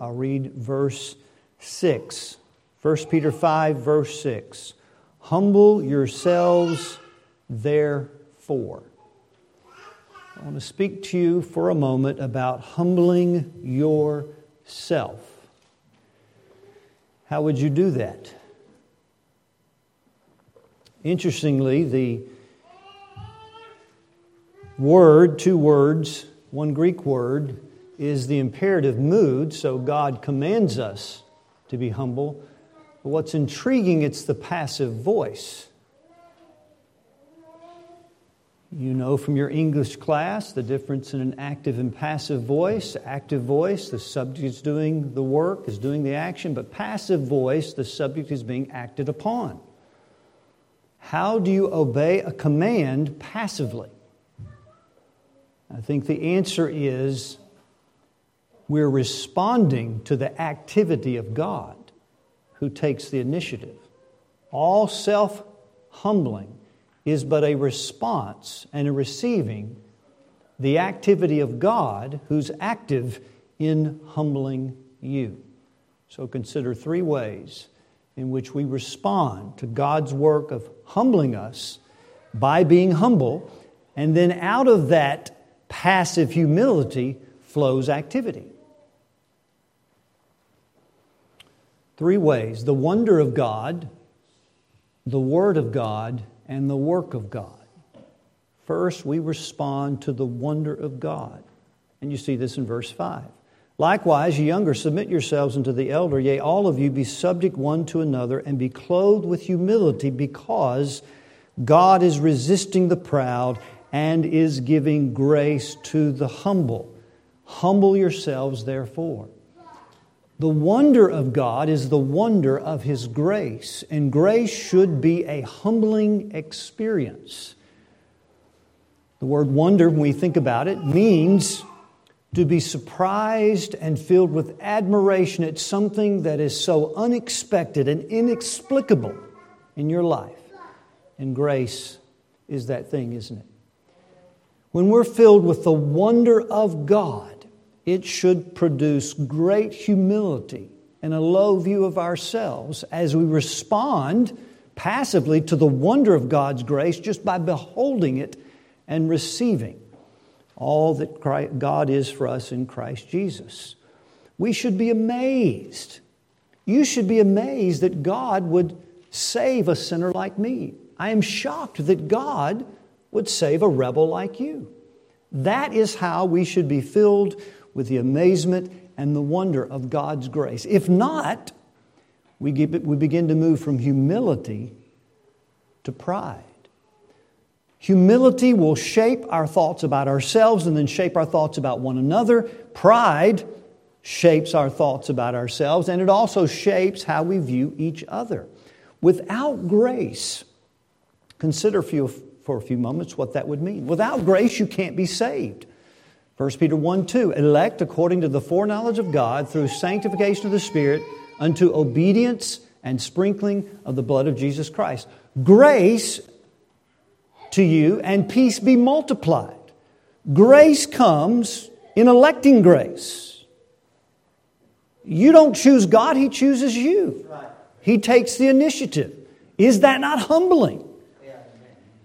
I'll read verse 6. 1 Peter 5, verse 6. Humble yourselves, therefore. I want to speak to you for a moment about humbling yourself. How would you do that? Interestingly, the word, two words, one Greek word, is the imperative mood, so God commands us to be humble. But what's intriguing, it's the passive voice. You know from your English class the difference in an active and passive voice. Active voice, the subject is doing the work, is doing the action, but passive voice, the subject is being acted upon. How do you obey a command passively? I think the answer is we're responding to the activity of God who takes the initiative. All self humbling is but a response and a receiving the activity of God who's active in humbling you. So consider three ways in which we respond to God's work of humbling us by being humble, and then out of that passive humility flows activity. Three ways the wonder of God, the Word of God, and the work of God. First, we respond to the wonder of God. And you see this in verse 5. Likewise, ye younger, submit yourselves unto the elder. Yea, all of you be subject one to another, and be clothed with humility, because God is resisting the proud and is giving grace to the humble. Humble yourselves, therefore. The wonder of God is the wonder of His grace, and grace should be a humbling experience. The word wonder, when we think about it, means to be surprised and filled with admiration at something that is so unexpected and inexplicable in your life. And grace is that thing, isn't it? When we're filled with the wonder of God, it should produce great humility and a low view of ourselves as we respond passively to the wonder of God's grace just by beholding it and receiving all that God is for us in Christ Jesus. We should be amazed. You should be amazed that God would save a sinner like me. I am shocked that God would save a rebel like you. That is how we should be filled with the amazement and the wonder of God's grace. If not, we, we begin to move from humility to pride. Humility will shape our thoughts about ourselves and then shape our thoughts about one another. Pride shapes our thoughts about ourselves and it also shapes how we view each other. Without grace, consider for a few moments what that would mean. Without grace, you can't be saved. 1 Peter 1 2, elect according to the foreknowledge of God through sanctification of the Spirit unto obedience and sprinkling of the blood of Jesus Christ. Grace to you and peace be multiplied. Grace comes in electing grace. You don't choose God, He chooses you. He takes the initiative. Is that not humbling?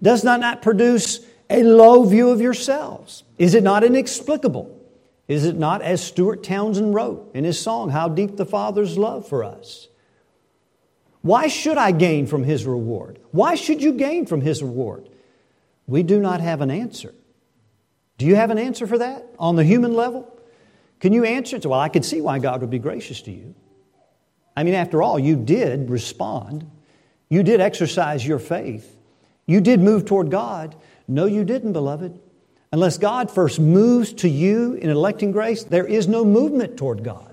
Does that not produce a low view of yourselves? Is it not inexplicable? Is it not, as Stuart Townend wrote in his song, How Deep the Father's Love for Us? Why should I gain from his reward? Why should you gain from his reward? We do not have an answer. Do you have an answer for that on the human level? Can you answer it? Well, I could see why God would be gracious to you. I mean, after all, you did respond, you did exercise your faith, you did move toward God. No, you didn't, beloved. Unless God first moves to you in electing grace, there is no movement toward God.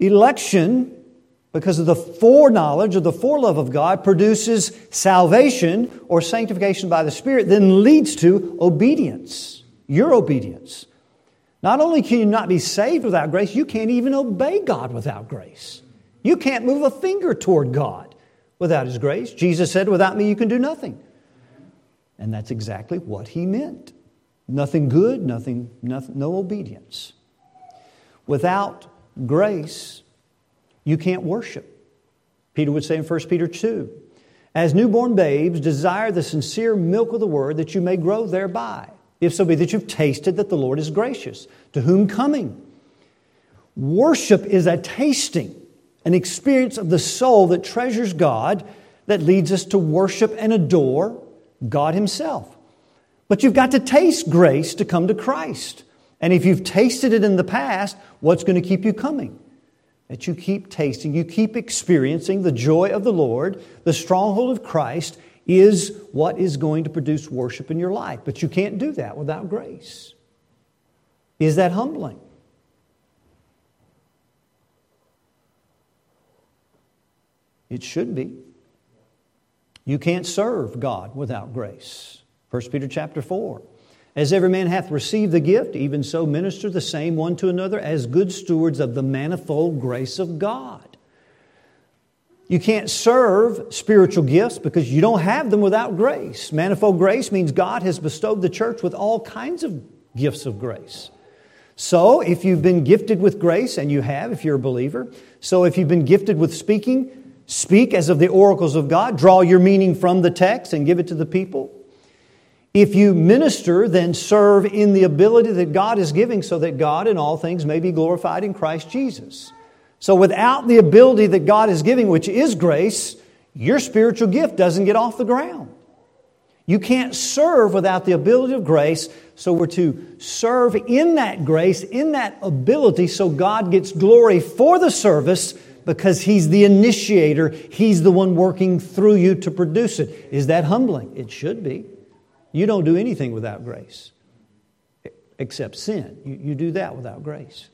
Election, because of the foreknowledge or the forelove of God, produces salvation or sanctification by the Spirit, then leads to obedience, your obedience. Not only can you not be saved without grace, you can't even obey God without grace. You can't move a finger toward God without His grace. Jesus said, Without me, you can do nothing. And that's exactly what he meant. Nothing good, nothing, nothing no obedience. Without grace, you can't worship. Peter would say in 1 Peter 2 As newborn babes, desire the sincere milk of the word that you may grow thereby. If so be that you've tasted that the Lord is gracious, to whom coming. Worship is a tasting, an experience of the soul that treasures God, that leads us to worship and adore God Himself. But you've got to taste grace to come to Christ. And if you've tasted it in the past, what's going to keep you coming? That you keep tasting, you keep experiencing the joy of the Lord, the stronghold of Christ is what is going to produce worship in your life. But you can't do that without grace. Is that humbling? It should be. You can't serve God without grace. 1 Peter chapter 4. As every man hath received the gift, even so minister the same one to another as good stewards of the manifold grace of God. You can't serve spiritual gifts because you don't have them without grace. Manifold grace means God has bestowed the church with all kinds of gifts of grace. So, if you've been gifted with grace, and you have if you're a believer, so if you've been gifted with speaking, speak as of the oracles of God, draw your meaning from the text and give it to the people. If you minister, then serve in the ability that God is giving so that God in all things may be glorified in Christ Jesus. So without the ability that God is giving, which is grace, your spiritual gift doesn't get off the ground. You can't serve without the ability of grace, so we're to serve in that grace, in that ability, so God gets glory for the service because He's the initiator. He's the one working through you to produce it. Is that humbling? It should be. You don't do anything without grace except sin. You, you do that without grace.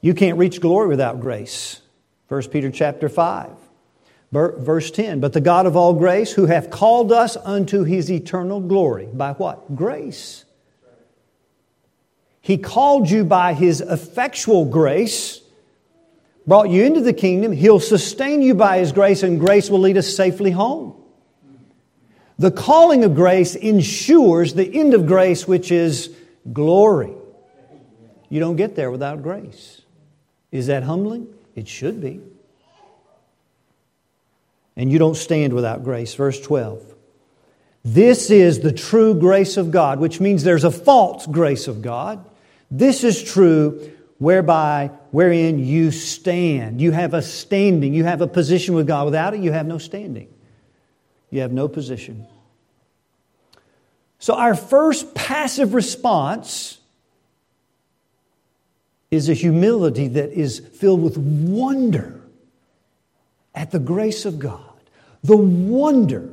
You can't reach glory without grace. 1 Peter chapter 5, verse 10. But the God of all grace, who hath called us unto his eternal glory. By what? Grace. He called you by his effectual grace, brought you into the kingdom. He'll sustain you by his grace, and grace will lead us safely home. The calling of grace ensures the end of grace, which is glory. You don't get there without grace. Is that humbling? It should be. And you don't stand without grace. Verse 12. This is the true grace of God, which means there's a false grace of God. This is true whereby wherein you stand. You have a standing, you have a position with God. Without it, you have no standing. You have no position. So, our first passive response is a humility that is filled with wonder at the grace of God. The wonder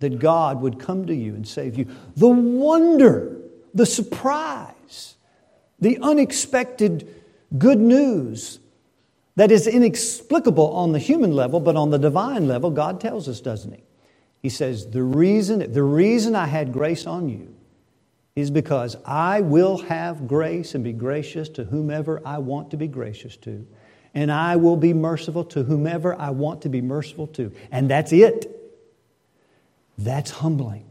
that God would come to you and save you. The wonder, the surprise, the unexpected good news that is inexplicable on the human level, but on the divine level, God tells us, doesn't He? He says, The reason, the reason I had grace on you is because I will have grace and be gracious to whomever I want to be gracious to. And I will be merciful to whomever I want to be merciful to. And that's it. That's humbling.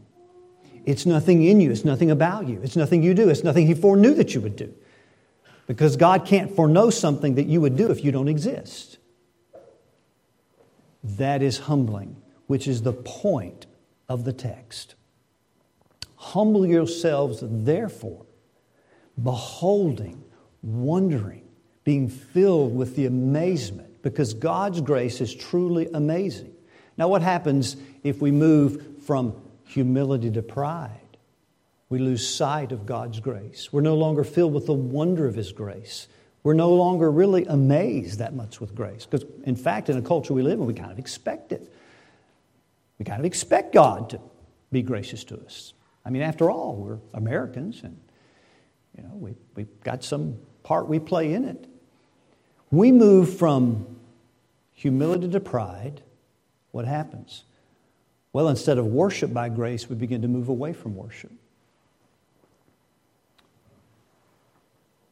It's nothing in you, it's nothing about you, it's nothing you do, it's nothing He foreknew that you would do. Because God can't foreknow something that you would do if you don't exist. That is humbling which is the point of the text. Humble yourselves, therefore, beholding, wondering, being filled with the amazement, because God's grace is truly amazing. Now, what happens if we move from humility to pride? We lose sight of God's grace. We're no longer filled with the wonder of His grace. We're no longer really amazed that much with grace. Because, in fact, in a culture we live in, we kind of expect it. We kind of expect God to be gracious to us. I mean, after all, we're Americans and, you know, we, we've got some part we play in it. We move from humility to pride. What happens? Well, instead of worship by grace, we begin to move away from worship.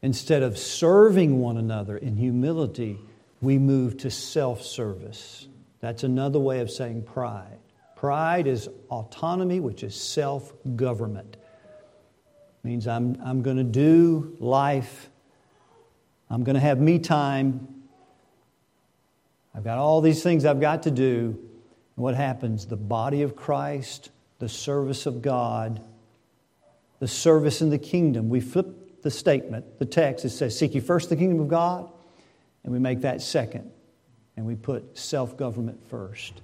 Instead of serving one another in humility, we move to self service. That's another way of saying pride. Pride is autonomy, which is self government. Means I'm, I'm going to do life I'm going to have me time. I've got all these things I've got to do. And what happens? The body of Christ, the service of God, the service in the kingdom. We flip the statement, the text, it says, Seek ye first the kingdom of God, and we make that second, and we put self government first.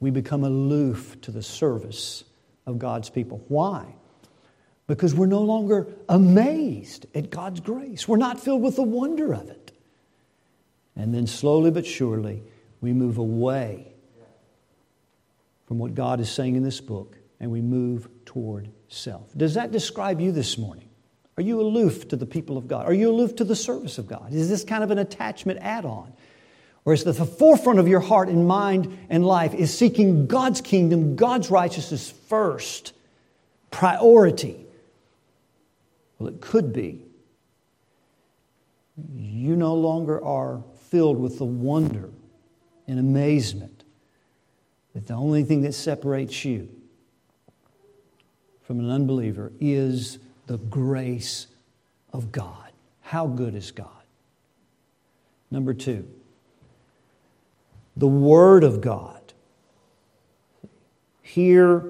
We become aloof to the service of God's people. Why? Because we're no longer amazed at God's grace. We're not filled with the wonder of it. And then slowly but surely, we move away from what God is saying in this book and we move toward self. Does that describe you this morning? Are you aloof to the people of God? Are you aloof to the service of God? Is this kind of an attachment add on? Or is the forefront of your heart and mind and life is seeking God's kingdom, God's righteousness first, priority? Well, it could be. You no longer are filled with the wonder and amazement that the only thing that separates you from an unbeliever is the grace of God. How good is God? Number two, the Word of God. Here,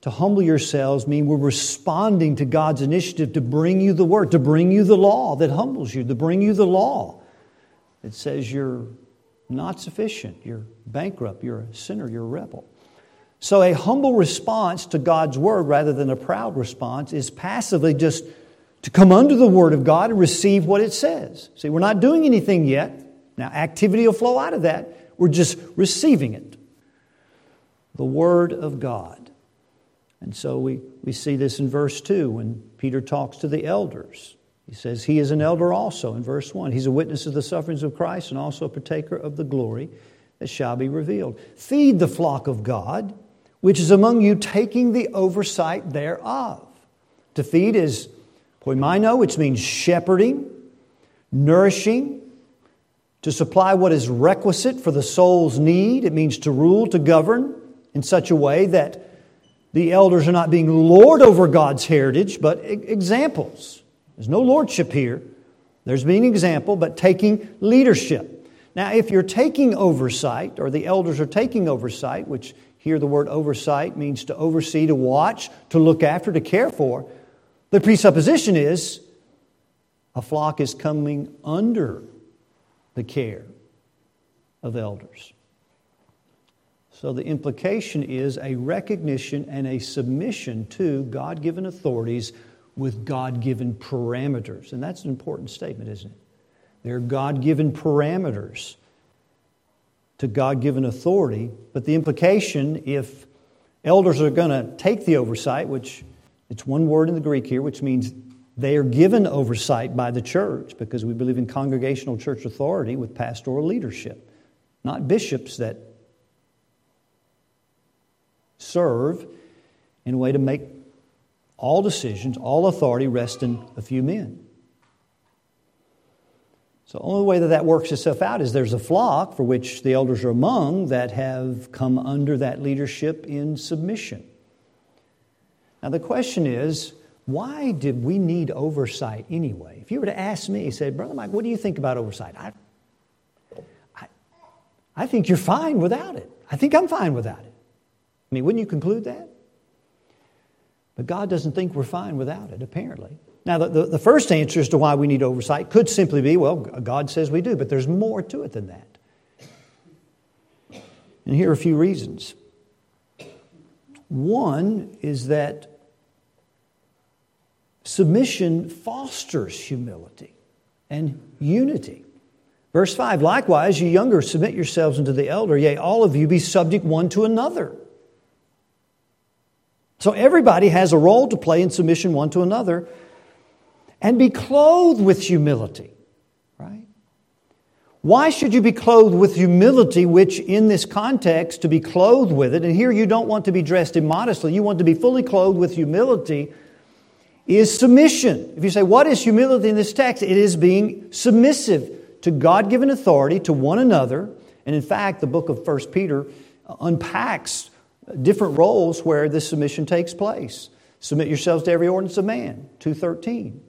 to humble yourselves mean we're responding to God's initiative to bring you the Word, to bring you the law that humbles you, to bring you the law that says you're not sufficient, you're bankrupt, you're a sinner, you're a rebel. So, a humble response to God's word rather than a proud response is passively just to come under the word of God and receive what it says. See, we're not doing anything yet. Now, activity will flow out of that. We're just receiving it. The word of God. And so we, we see this in verse 2 when Peter talks to the elders. He says, He is an elder also in verse 1. He's a witness of the sufferings of Christ and also a partaker of the glory that shall be revealed. Feed the flock of God which is among you, taking the oversight thereof. To feed is poimaino, which means shepherding, nourishing, to supply what is requisite for the soul's need. It means to rule, to govern in such a way that the elders are not being lord over God's heritage, but examples. There's no lordship here. There's being example, but taking leadership. Now, if you're taking oversight, or the elders are taking oversight, which here, the word oversight means to oversee, to watch, to look after, to care for. The presupposition is a flock is coming under the care of elders. So the implication is a recognition and a submission to God given authorities with God given parameters. And that's an important statement, isn't it? There are God given parameters to God given authority. But the implication, if elders are going to take the oversight, which it's one word in the Greek here, which means they are given oversight by the church because we believe in congregational church authority with pastoral leadership, not bishops that serve in a way to make all decisions, all authority rest in a few men. So, the only way that that works itself out is there's a flock for which the elders are among that have come under that leadership in submission. Now, the question is, why did we need oversight anyway? If you were to ask me, say, Brother Mike, what do you think about oversight? I, I, I think you're fine without it. I think I'm fine without it. I mean, wouldn't you conclude that? But God doesn't think we're fine without it, apparently. Now, the, the, the, first answer as to why we need oversight could simply be well, God says we do, but there's more to it than that. And here are a few reasons. One is that submission fosters humility and unity. Verse 5 Likewise, you younger, submit yourselves unto the elder, yea, all of you be subject one to another. So everybody has a role to play in submission one to another and be clothed with humility, right? Why should you be clothed with humility, which in this context, to be clothed with it, and here you don't want to be dressed immodestly, you want to be fully clothed with humility, is submission. If you say, What is humility in this text? It is being submissive to God given authority, to one another. And in fact, the book of 1 Peter uh, unpacks different roles where this submission takes place. Submit yourselves to every ordinance of man, 213.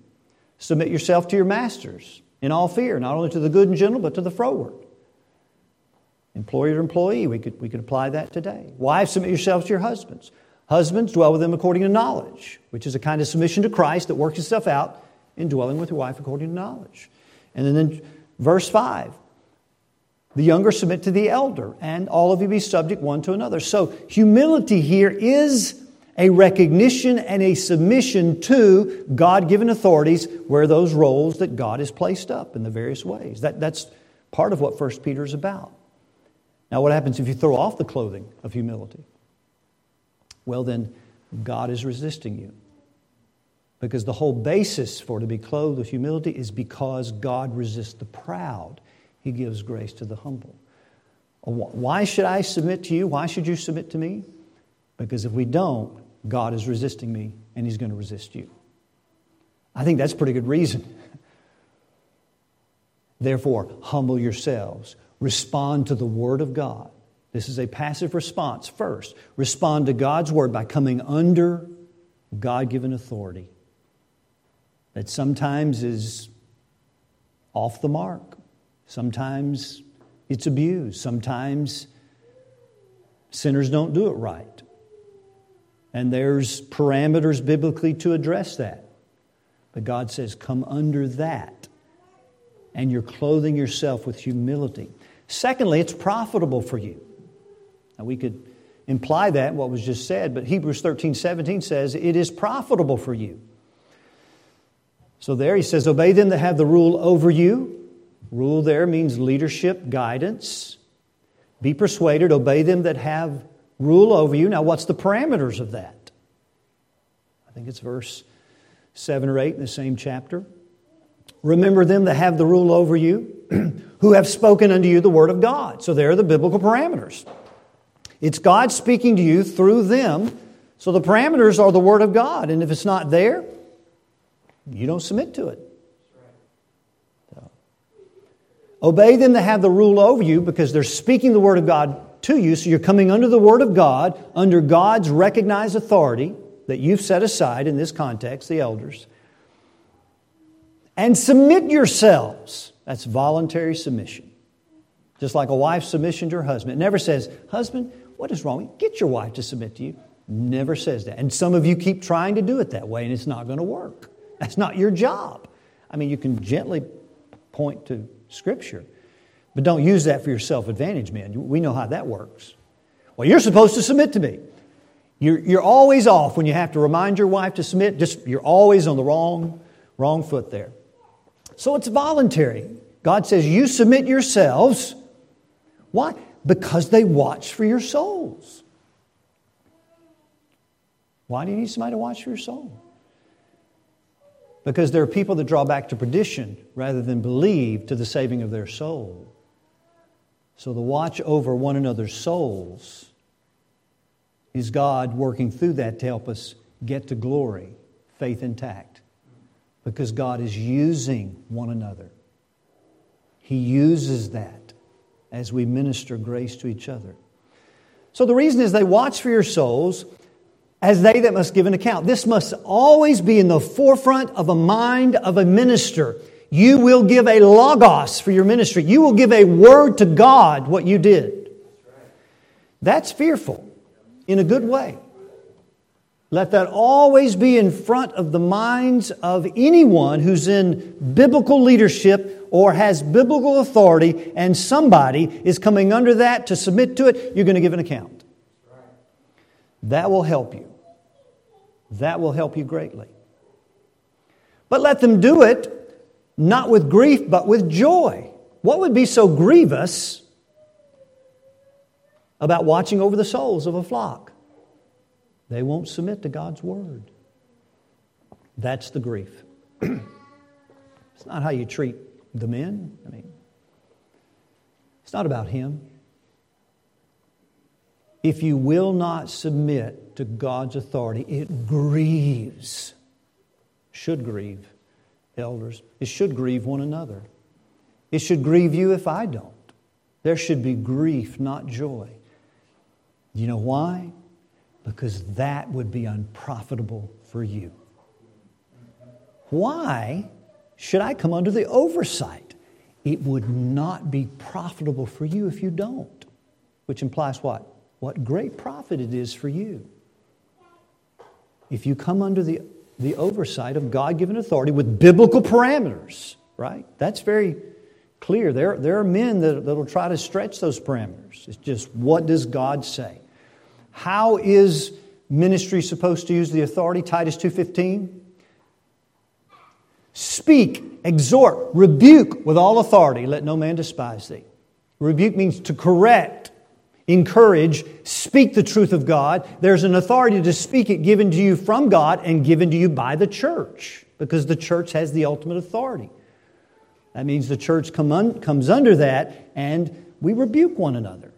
Submit yourself to your masters. in all fear, not only to the good and gentle, but to the froward. Employer to employee, we could, we could apply that today. Wives, submit yourselves to your husbands. Husbands, dwell with them according to knowledge, which is a kind of submission to Christ that works itself out in dwelling with your wife according to knowledge. And then in verse 5, the younger submit to the elder, and all of you be subject one to another. So, humility here is a recognition and a submission to God given authorities where those roles that God has placed up in the various ways. That, that's part of what 1 Peter is about. Now, what happens if you throw off the clothing of humility? Well, then God is resisting you. Because the whole basis for to be clothed with humility is because God resists the proud. He gives grace to the humble. Uh, why should I submit to you? Why should you submit to me? Because if we don't, God is resisting me and He's going to resist you. I think that's a pretty good reason. Therefore, humble yourselves. Respond to the Word of God. This is a passive response first. Respond to God's Word by coming under God given authority that sometimes is off the mark, sometimes it's abused, sometimes sinners don't do it right. And there's parameters biblically to address that. But God says, come under that. And you're clothing yourself with humility. Secondly, it's profitable for you. Now, we could imply that, what was just said, but Hebrews 13 17 says, it is profitable for you. So there he says, Obey them that have the rule over you. Rule there means leadership, guidance. Be persuaded, obey them that have rule over you. Now, what's the parameters of that? I think it's verse 7 or 8 in the same chapter. Remember them that have the rule over you, who have spoken unto you the word of God. So there are the biblical parameters. It's God speaking to you through them. So the parameters are the word of God. And if it's not there, you don't submit to it. So, obey them that have the rule over you because they're speaking the Word of God to you. So you're coming under the Word of God, under God's recognized authority that you've set aside in this context, the elders. And submit yourselves. That's voluntary submission. Just like a wife's submission to her husband. It never says, Husband, what is wrong? Get your wife to submit to you. Never says that. And some of you keep trying to do it that way, and it's not going to work. That's not your job. I mean, you can gently point to Scripture, but don't use that for your self advantage, man. We know how that works. Well, you're supposed to submit to me. You're, you're always off when you have to remind your wife to submit. Just you're always on the wrong, wrong foot there. So it's voluntary. God says, You submit yourselves. Why? Because they watch for your souls. Why do you need somebody to watch for your soul? Because there are people that draw back to perdition rather than believe to the saving of their soul. So the watch over one another's souls is God working through that to help us get to glory, faith intact. Because God is using one another. He uses that as we minister grace to each other. So the reason is they watch for your souls as they that must give an account. This must always be in the forefront of a mind of a minister. You will give a logos for your ministry. You will give a word to God what you did. That's fearful in a good way. Let that always be in front of the minds of anyone who's in biblical leadership or has biblical authority and somebody is coming under that to submit to it, you're going to give an account. That will help you. That will help you greatly. But let them do it not with grief, but with joy. What would be so grievous about watching over the souls of a flock? They won't submit to God's word. That's the grief. it's not how you treat the men. I mean, it's not about him. If you will not submit to God's authority, it grieves, should grieve elders. It should grieve one another. It should grieve you if I don't. There should be grief, not joy. You know why? Because that would be unprofitable for you. Why should I come under the oversight? It would not be profitable for you if you don't. Which implies what? What great profit it is for you. If you come under the, the oversight of God given authority with biblical parameters, right? That's very clear. There, there are men that, that'll try to stretch those parameters. It's just what does God say? How is ministry supposed to use the authority? Titus 2.15. Speak, exhort, rebuke with all authority. Let no man despise thee. Rebuke means to correct, encourage, speak the truth of God. There's an authority to speak it given to you from God and given to you by the church because the church has the ultimate authority. That means the church come un, comes under that and we rebuke one another.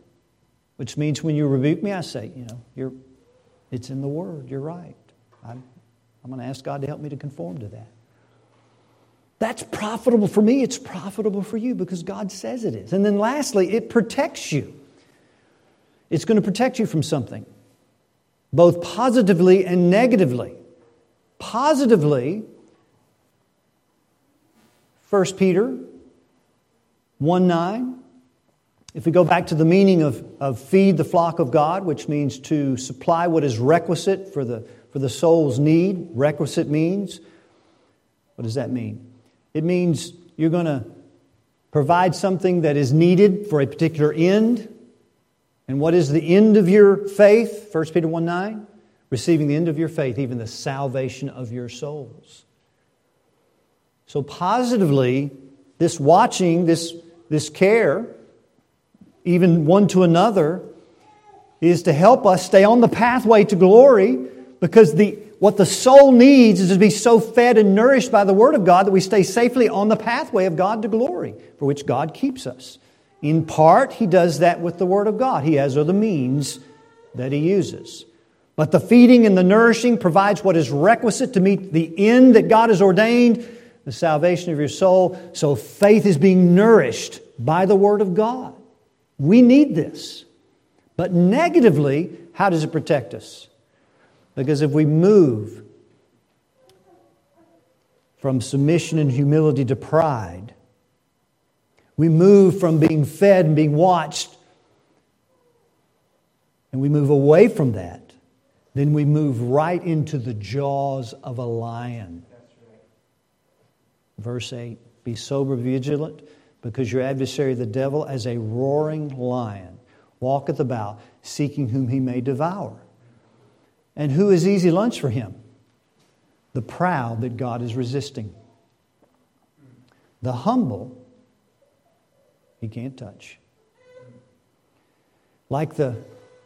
Which means when you rebuke me, I say, you know, you're, it's in the Word. You're right. I'm, I'm going to ask God to help me to conform to that. That's profitable for me. It's profitable for you because God says it is. And then lastly, it protects you. It's going to protect you from something, both positively and negatively. Positively, 1 Peter 1 9. If we go back to the meaning of, of feed the flock of God, which means to supply what is requisite for the, for the soul's need, requisite means, what does that mean? It means you're going to provide something that is needed for a particular end. And what is the end of your faith? 1 Peter 1 9. Receiving the end of your faith, even the salvation of your souls. So, positively, this watching, this, this care, even one to another, is to help us stay on the pathway to glory because the, what the soul needs is to be so fed and nourished by the Word of God that we stay safely on the pathway of God to glory, for which God keeps us. In part, He does that with the Word of God. He has other means that He uses. But the feeding and the nourishing provides what is requisite to meet the end that God has ordained the salvation of your soul. So faith is being nourished by the Word of God. We need this. But negatively, how does it protect us? Because if we move from submission and humility to pride, we move from being fed and being watched, and we move away from that, then we move right into the jaws of a lion. Verse 8 Be sober, vigilant, because your adversary, the devil, as a roaring lion, walketh about, seeking whom he may devour. And who is easy lunch for him? The proud that God is resisting. The humble, he can't touch. Like the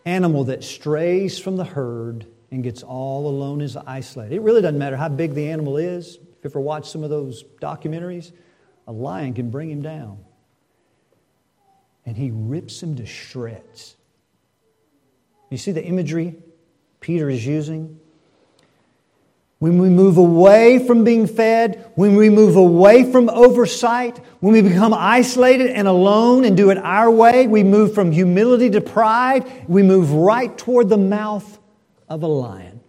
animal that strays from the herd and gets all alone is isolated. It really doesn't matter how big the animal is If you ever watched some of those documentaries? A lion can bring him down. And he rips him to shreds. You see the imagery Peter is using? When we move away from being fed, when we move away from oversight, when we become isolated and alone and do it our way, we move from humility to pride, we move right toward the mouth of a lion.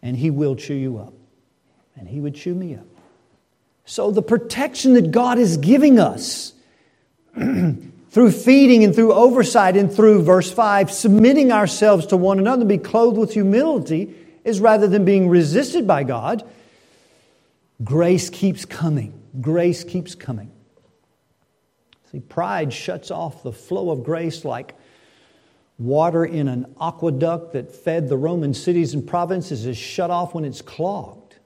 And he will chew you up and he would chew me up. So, the protection that God is giving us through feeding and through oversight and through, verse 5, submitting ourselves to one another, be clothed with humility, is rather than being resisted by God, grace keeps coming. Grace keeps coming. See, pride shuts off the flow of grace like water in an aqueduct that fed the Roman cities and provinces is shut off when it's clogged.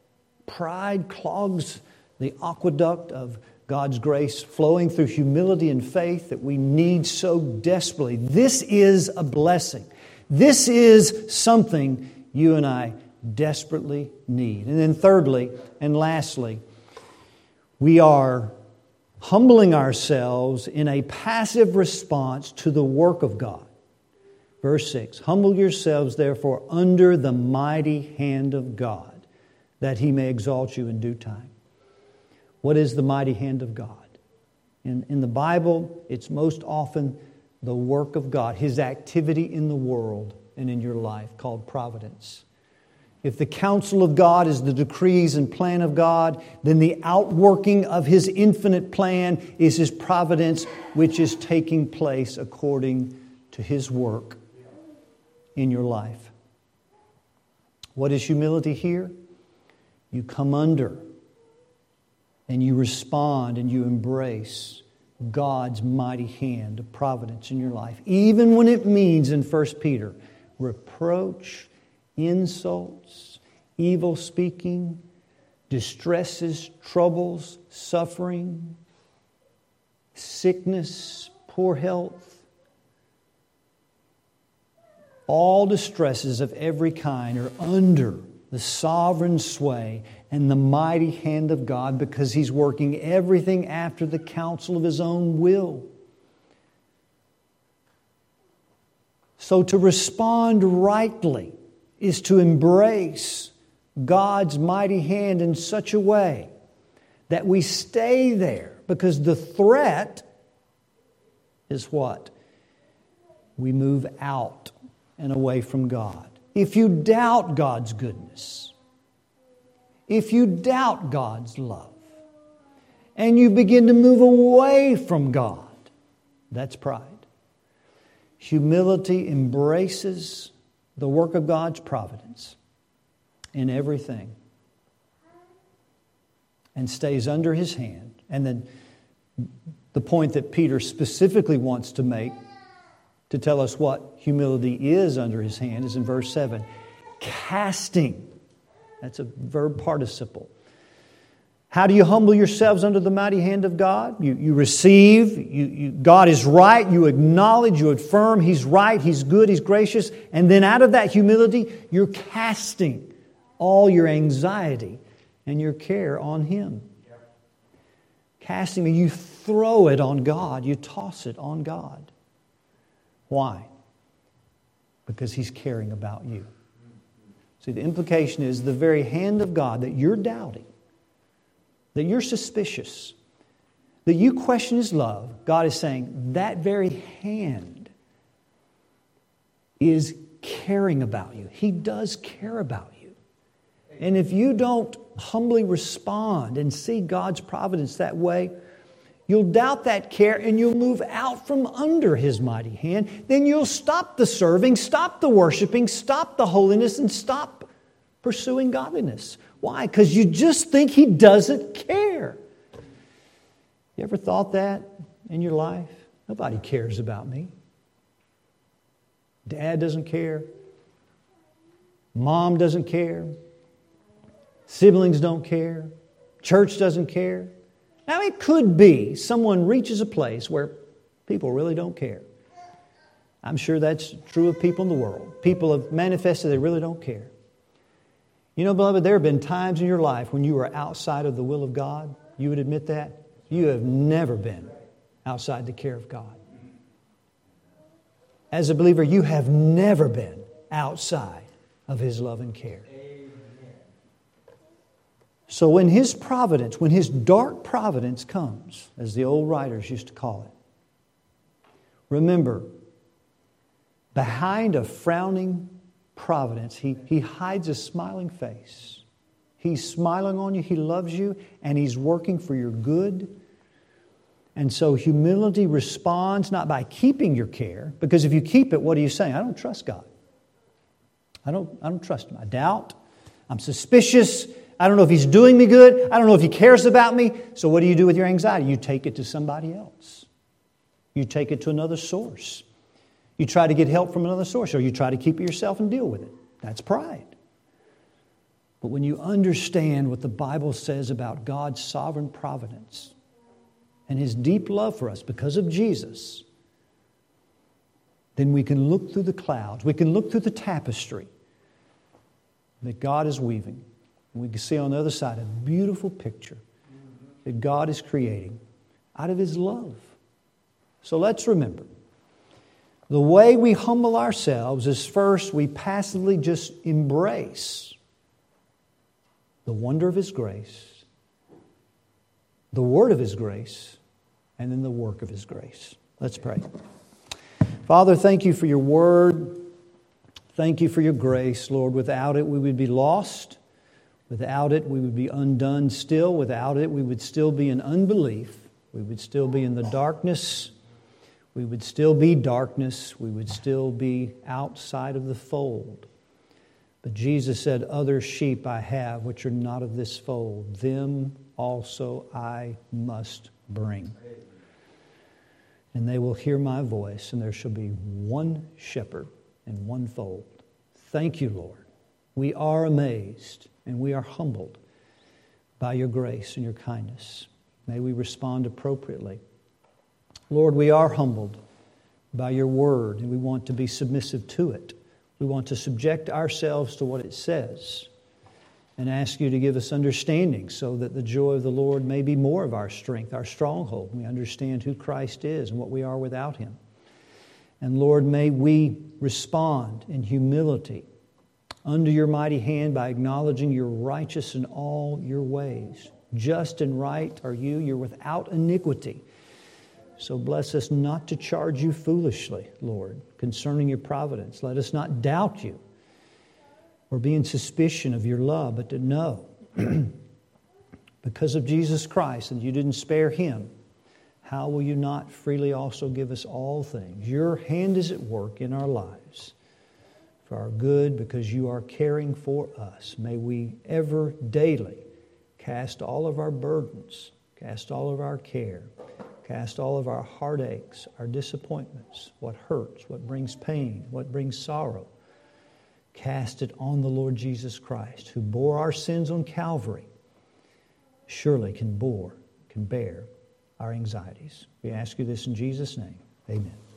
Pride clogs the aqueduct of God's grace flowing through humility and faith that we need so desperately. This is a blessing. This is something you and I desperately need. And then, thirdly and lastly, we are humbling ourselves in a passive response to the work of God. Verse 6 Humble yourselves, therefore, under the mighty hand of God that he may exalt you in due time. What is the mighty hand of God? In, in the Bible, it's most often the work of God, his activity in the world and in your life called providence. If the counsel of God is the decrees and plan of God, then the outworking of His infinite plan is His providence, which is taking place according to His work in your life. What is humility here? You come under and you respond and you embrace God's mighty hand of providence in your life, even when it means in 1 Peter reproach, insults, evil speaking, distresses, troubles, suffering, sickness, poor health. All distresses of every kind are under the sovereign sway and the mighty hand of God because He's working everything after the counsel of His own will. So, to respond rightly is to embrace God's mighty hand in such a way that we stay there because the threat is what? We move out and away from God if you doubt God's goodness, if you doubt God's love, and you begin to move away from God, that's pride. Humility embraces the work of God's providence in everything and stays under his hand. And then the point that Peter specifically wants to make to tell us what humility is under his hand is in verse 7 casting. That's a verb participle. How do you humble yourselves under the mighty hand of God? You, you receive, you, you, God is right, you acknowledge, you affirm He's right, He's good, He's gracious, and then out of that humility, you're casting all your anxiety and your care on Him. Casting, you throw it on God, you toss it on God. Why? Because He's caring about you. See, the implication is the very hand of God that you're doubting, that you're suspicious, that you question His love, God is saying that very hand is caring about you. He does care about you. And if you don't humbly respond and see God's providence that way, You'll doubt that care and you'll move out from under His mighty hand. Then you'll stop the serving, stop the worshiping, stop the holiness, and stop pursuing godliness. Why? Because you just think He doesn't care. You ever thought that in your life? Nobody cares about me. Dad doesn't care. Mom doesn't care. Siblings don't care. Church doesn't care. Now, it could be someone reaches a place where people really don't care. I'm sure that's true of people in the world. People have manifested they really don't care. You know, beloved, there have been times in your life when you were outside of the will of God. You would admit that? You have never been outside the care of God. As a believer, you have never been outside of His love and care. So when His providence, when His dark providence comes, as the old writers used to call it, remember, behind a frowning providence, He, he hides a smiling face. He's smiling on you, He loves you, and He's working for your good. And so humility responds not by keeping your care, because if you keep it, what are you saying? I don't trust God. I don't, I don't trust Him. I doubt. I'm suspicious. I don't know if he's doing me good. I don't know if he cares about me. So, what do you do with your anxiety? You take it to somebody else, you take it to another source. You try to get help from another source, or you try to keep it yourself and deal with it. That's pride. But when you understand what the Bible says about God's sovereign providence and his deep love for us because of Jesus, then we can look through the clouds, we can look through the tapestry that God is weaving we can see on the other side a beautiful picture that God is creating out of His love. So let's remember the way we humble ourselves is first we passively just embrace the wonder of His grace, the word of His grace, and then the work of His grace. Let's pray. Father, thank you for your word. Thank you for your grace, Lord. Without it, we would be lost. Without it, we would be undone still. Without it, we would still be in unbelief. We would still be in the darkness. We would still be darkness. We would still be outside of the fold. But Jesus said, Other sheep I have which are not of this fold. Them also I must bring. And they will hear my voice, and there shall be one shepherd and one fold. Thank you, Lord. We are amazed and we are humbled by your grace and your kindness. May we respond appropriately. Lord, we are humbled by your word and we want to be submissive to it. We want to subject ourselves to what it says and ask you to give us understanding so that the joy of the Lord may be more of our strength, our stronghold. We understand who Christ is and what we are without him. And Lord, may we respond in humility under your mighty hand by acknowledging you're righteous in all your ways. Just and right are you, you're without iniquity. So bless us not to charge you foolishly, Lord, concerning your providence. Let us not doubt you or be in suspicion of your love, but to know because of Jesus Christ and you didn't spare him, how will you not freely also give us all things? Your hand is at work in our lives for our good because you are caring for us. May we ever daily cast all of our burdens, cast all of our care, cast all of our heartaches, our disappointments, what hurts, what brings pain, what brings sorrow. Cast it on the Lord Jesus Christ, who bore our sins on Calvary, surely can bore, can bear our anxieties. We ask you this in Jesus' name. Amen.